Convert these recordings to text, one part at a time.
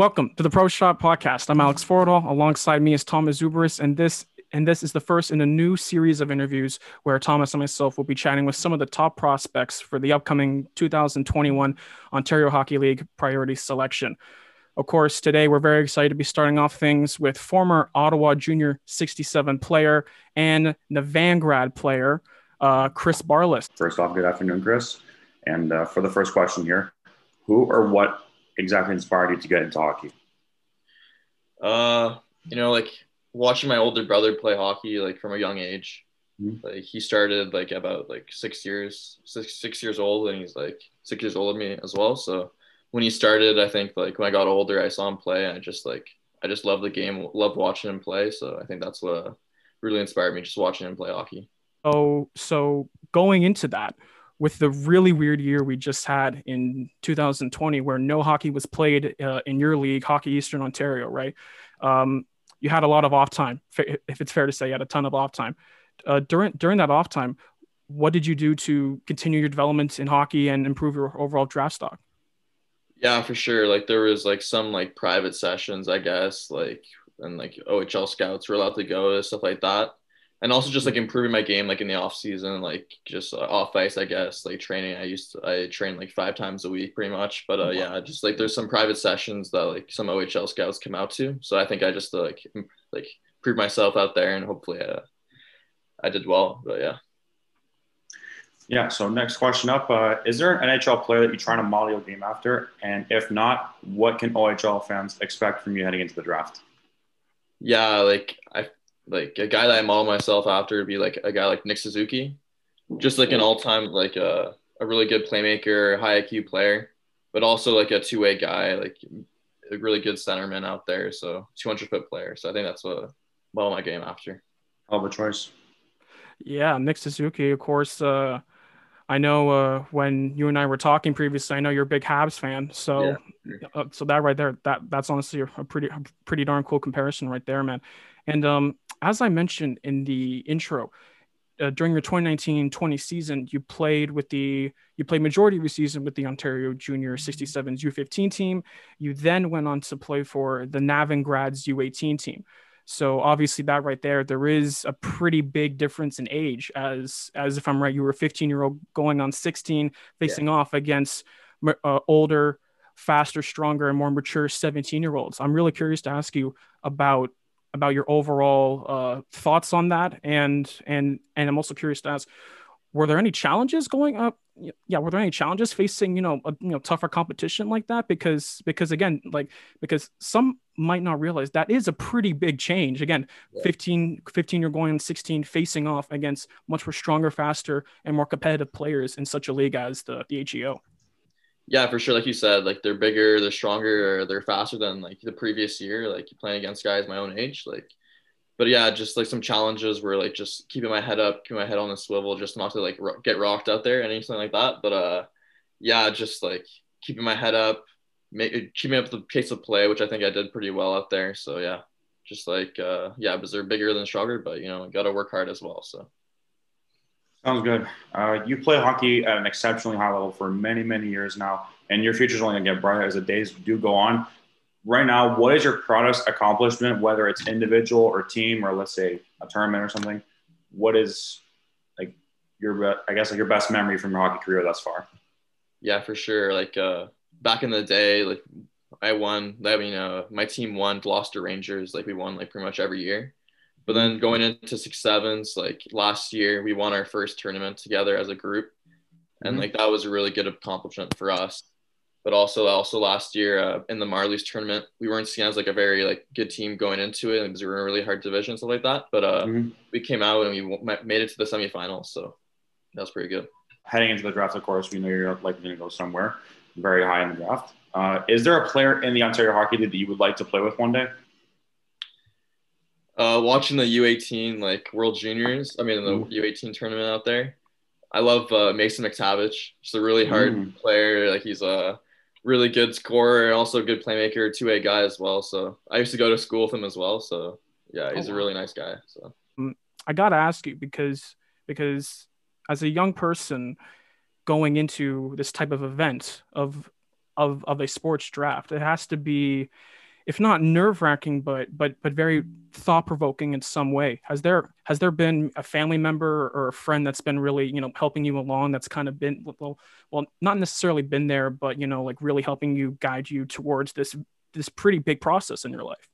Welcome to the Pro Shot Podcast. I'm Alex Fordedal. Alongside me is Tomas Zubrus, and this and this is the first in a new series of interviews where Tomas and myself will be chatting with some of the top prospects for the upcoming 2021 Ontario Hockey League priority selection. Of course, today we're very excited to be starting off things with former Ottawa Junior 67 player and the Vanguard player, uh, Chris Barlas. First off, good afternoon, Chris. And uh, for the first question here, who or what exactly inspired you to get into hockey? Uh, you know, like watching my older brother play hockey, like from a young age. Mm-hmm. Like he started like about like six years, six six years old, and he's like six years older than me as well. So when he started, I think like when I got older, I saw him play, and I just like I just love the game, love watching him play. So I think that's what really inspired me, just watching him play hockey. Oh, so going into that, with the really weird year we just had in 2020 where no hockey was played uh, in your league hockey eastern ontario right? Um, you had a lot of off time if it's fair to say you had a ton of off time. Uh, during during that off time what did you do to continue your development in hockey and improve your overall draft stock? Yeah for sure. Like there was like some like private sessions i guess like and like ohl scouts were allowed to go and stuff like that and also just like improving my game like in the off season like just uh, off ice i guess like training. I used to i train like five times a week pretty much. But uh yeah just like there's some private sessions that like some ohl scouts come out to. So i think i just uh, like like prove myself out there and hopefully uh, i did well. But yeah. Yeah so next question up uh, is there an nhl player that you're trying to model your game after? And if not what can ohl fans expect from you heading into the draft? Yeah like i like a guy that I model myself after would be like a guy like Nick Suzuki, just like an all time like a, uh, a really good playmaker, high IQ player, but also like a two way guy, like a really good centerman out there. So 200 foot player. So I think that's what model my game after. Hell of a choice. Yeah, Nick Suzuki, of course. Uh, I know uh, when you and I were talking previously, I know you're a big Habs fan. So, yeah. uh, so that right there, that that's honestly a pretty, pretty darn cool comparison right there, man. And um, as I mentioned in the intro, uh, during your 2019-20 season, you played with the you played majority of your season with the Ontario Junior 67s U15 team. You then went on to play for the Navan Grads U18 team. So obviously that right there, there is a pretty big difference in age. As as if I'm right, you were a 15 year old going on 16, facing yeah. off against uh, older, faster, stronger, and more mature 17 year olds. I'm really curious to ask you about about your overall uh, thoughts on that, and and and I'm also curious to ask, were there any challenges going up? Yeah, were there any challenges facing you know a you know tougher competition like that? Because because again, like because some might not realize that is a pretty big change. Again, yeah. 15 15 you're going 16 facing off against much more stronger, faster, and more competitive players in such a league as the the HEO. Yeah, for sure. Like you said, like they're bigger, they're stronger, they're faster than like the previous year. Like you playing against guys my own age. Like, but yeah, just like some challenges were like just keeping my head up, keeping my head on the swivel, just not to like ro- get rocked out there, anything like that. But uh, yeah, just like keeping my head up, make, keeping up the pace of play, which I think I did pretty well out there. So yeah, just like uh, yeah, because they're bigger than stronger, but you know, got to work hard as well. So. Sounds good. Uh, you play hockey at an exceptionally high level for many, many years now, and your future is only going to get brighter as the days do go on. Right now, what is your proudest accomplishment, whether it's individual or team, or let's say a tournament or something? What is like your, I guess, like your best memory from your hockey career thus far? Yeah, for sure. Like uh, back in the day, like I won. I mean, uh, my team won Gloucester Rangers. Like we won like pretty much every year. But then going into six sevens, like last year, we won our first tournament together as a group, and mm-hmm. like that was a really good accomplishment for us. But also, also last year uh, in the Marlies tournament, we weren't seen as like a very like good team going into it because we were in a really hard division, stuff like that. But uh, mm-hmm. we came out and we made it to the semifinals, so that was pretty good. Heading into the draft, of course, we know you're likely going to go somewhere very high in the draft. Uh, is there a player in the Ontario Hockey League that you would like to play with one day? Uh, watching the U18 like World Juniors, I mean the mm. U18 tournament out there. I love uh, Mason McTavish. He's a really hard mm. player. Like he's a really good scorer and also a good playmaker, two way guy as well. So I used to go to school with him as well. So yeah, he's oh, wow. a really nice guy. So mm, I gotta ask you because because as a young person going into this type of event of of of a sports draft. It has to be if not nerve wracking, but but but very thought provoking in some way. Has there has there been a family member or a friend that's been really you know helping you along? That's kind of been well, well, not necessarily been there, but you know, like really helping you guide you towards this this pretty big process in your life.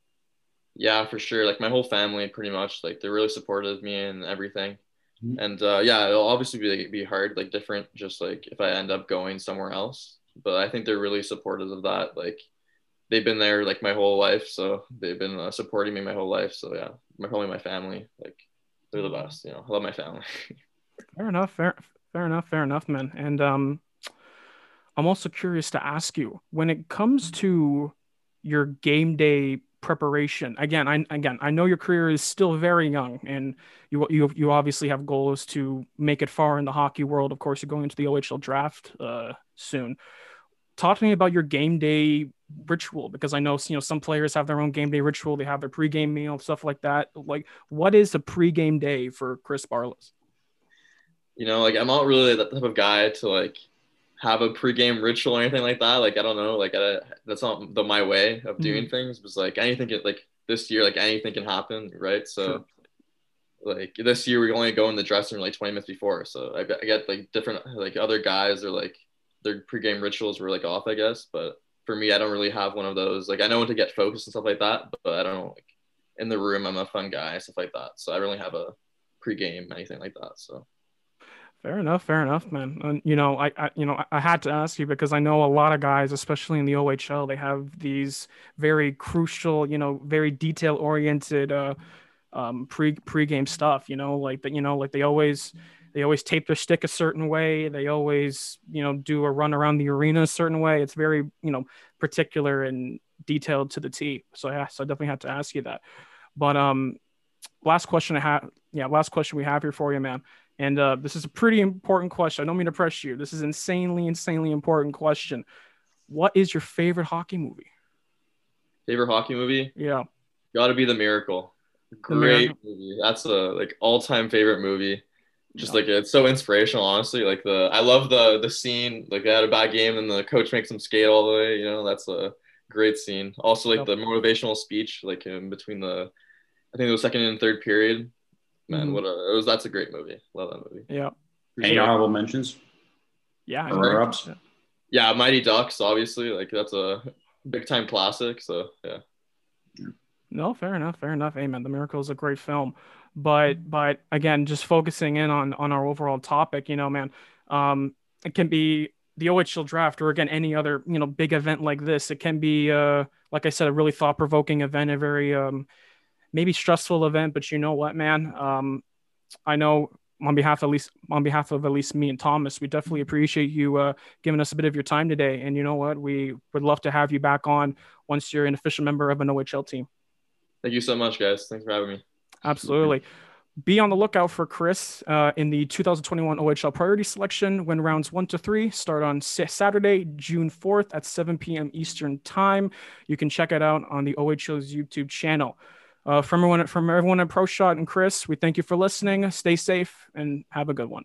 Yeah, for sure. Like my whole family, pretty much, like they're really supportive of me and everything. Mm-hmm. And uh, yeah, it'll obviously be like, be hard, like different, just like if I end up going somewhere else. But I think they're really supportive of that. Like they've been there like my whole life, so they've been uh, supporting me my whole life. So yeah, my probably my family, like they're the best. You know, I love my family. fair enough. Fair, fair enough. Fair enough, man. And um, I'm also curious to ask you when it comes to your game day preparation. Again, I again I know your career is still very young, and you you you obviously have goals to make it far in the hockey world. Of course, you're going into the OHL draft uh, soon talk to me about your game day ritual because I know you know some players have their own game day ritual. They have their pregame meal, stuff like that. Like, what is a pregame day for Chris Barlas? You know, like I'm not really that type of guy to like have a pregame ritual or anything like that. Like I don't know, like I, that's not the my way of doing mm-hmm. things. But like anything, can, like this year, like anything can happen, right? So. Sure. Like this year, we only go in the dressing room like 20 minutes before, so I, I get like different like other guys are like their pregame rituals were like off, I guess. But for me, I don't really have one of those. Like I know when to get focused and stuff like that, but I don't. Like in the room, I'm a fun guy, stuff like that. So I really have a pregame anything like that. So. Fair enough, fair enough, man. And you know, I, I, you know, I had to ask you because I know a lot of guys, especially in the OHL, they have these very crucial, you know, very detail oriented uh, um, pre pregame stuff. You know, like that. You know, like they always they always tape their stick a certain way. They always, you know, do a run around the arena a certain way. It's very, you know, particular and detailed to the T. So yeah, so I definitely had to ask you that. But um, last question I have, yeah, last question we have here for you, man. And uh, this is a pretty important question. I don't mean to press you. This is insanely, insanely important question. What is your favorite hockey movie? Favorite hockey movie? Yeah. Got to be The Miracle. Great the Miracle. movie. That's a like all-time favorite movie just like it's so inspirational honestly like the i love the the scene like they had a bad game and the coach makes them skate all the way you know that's a great scene. Also like yep. the motivational speech like in between the i think it was second and third period. Man mm-hmm. what a it was that's a great movie. Love that movie. Yeah. Any honorable mentions? Yeah runner ups yeah. Mighty ducks obviously like that's a big time classic so yeah. No fair enough fair enough. Amen the miracle is a great film but but again just focusing in on on our overall topic you know man um it can be the OHL draft or again any other you know big event like this. It can be uh like I said a really thought provoking event a very um maybe stressful event but you know what man um I know on behalf of at least on behalf of at least me and Tomas we definitely appreciate you uh giving us a bit of your time today. And you know what? We would love to have you back on once you're an official member of an OHL team. Thank you so much guys. Thanks for having me Absolutely. Be on the lookout for Chris uh, in the 2021 OHL priority selection when rounds one to three start on Saturday, June 4th at 7 p.m. Eastern Time. You can check it out on the OHL's YouTube channel. Uh, from everyone, from everyone at Pro Shot and Chris, we thank you for listening. Stay safe and have a good one.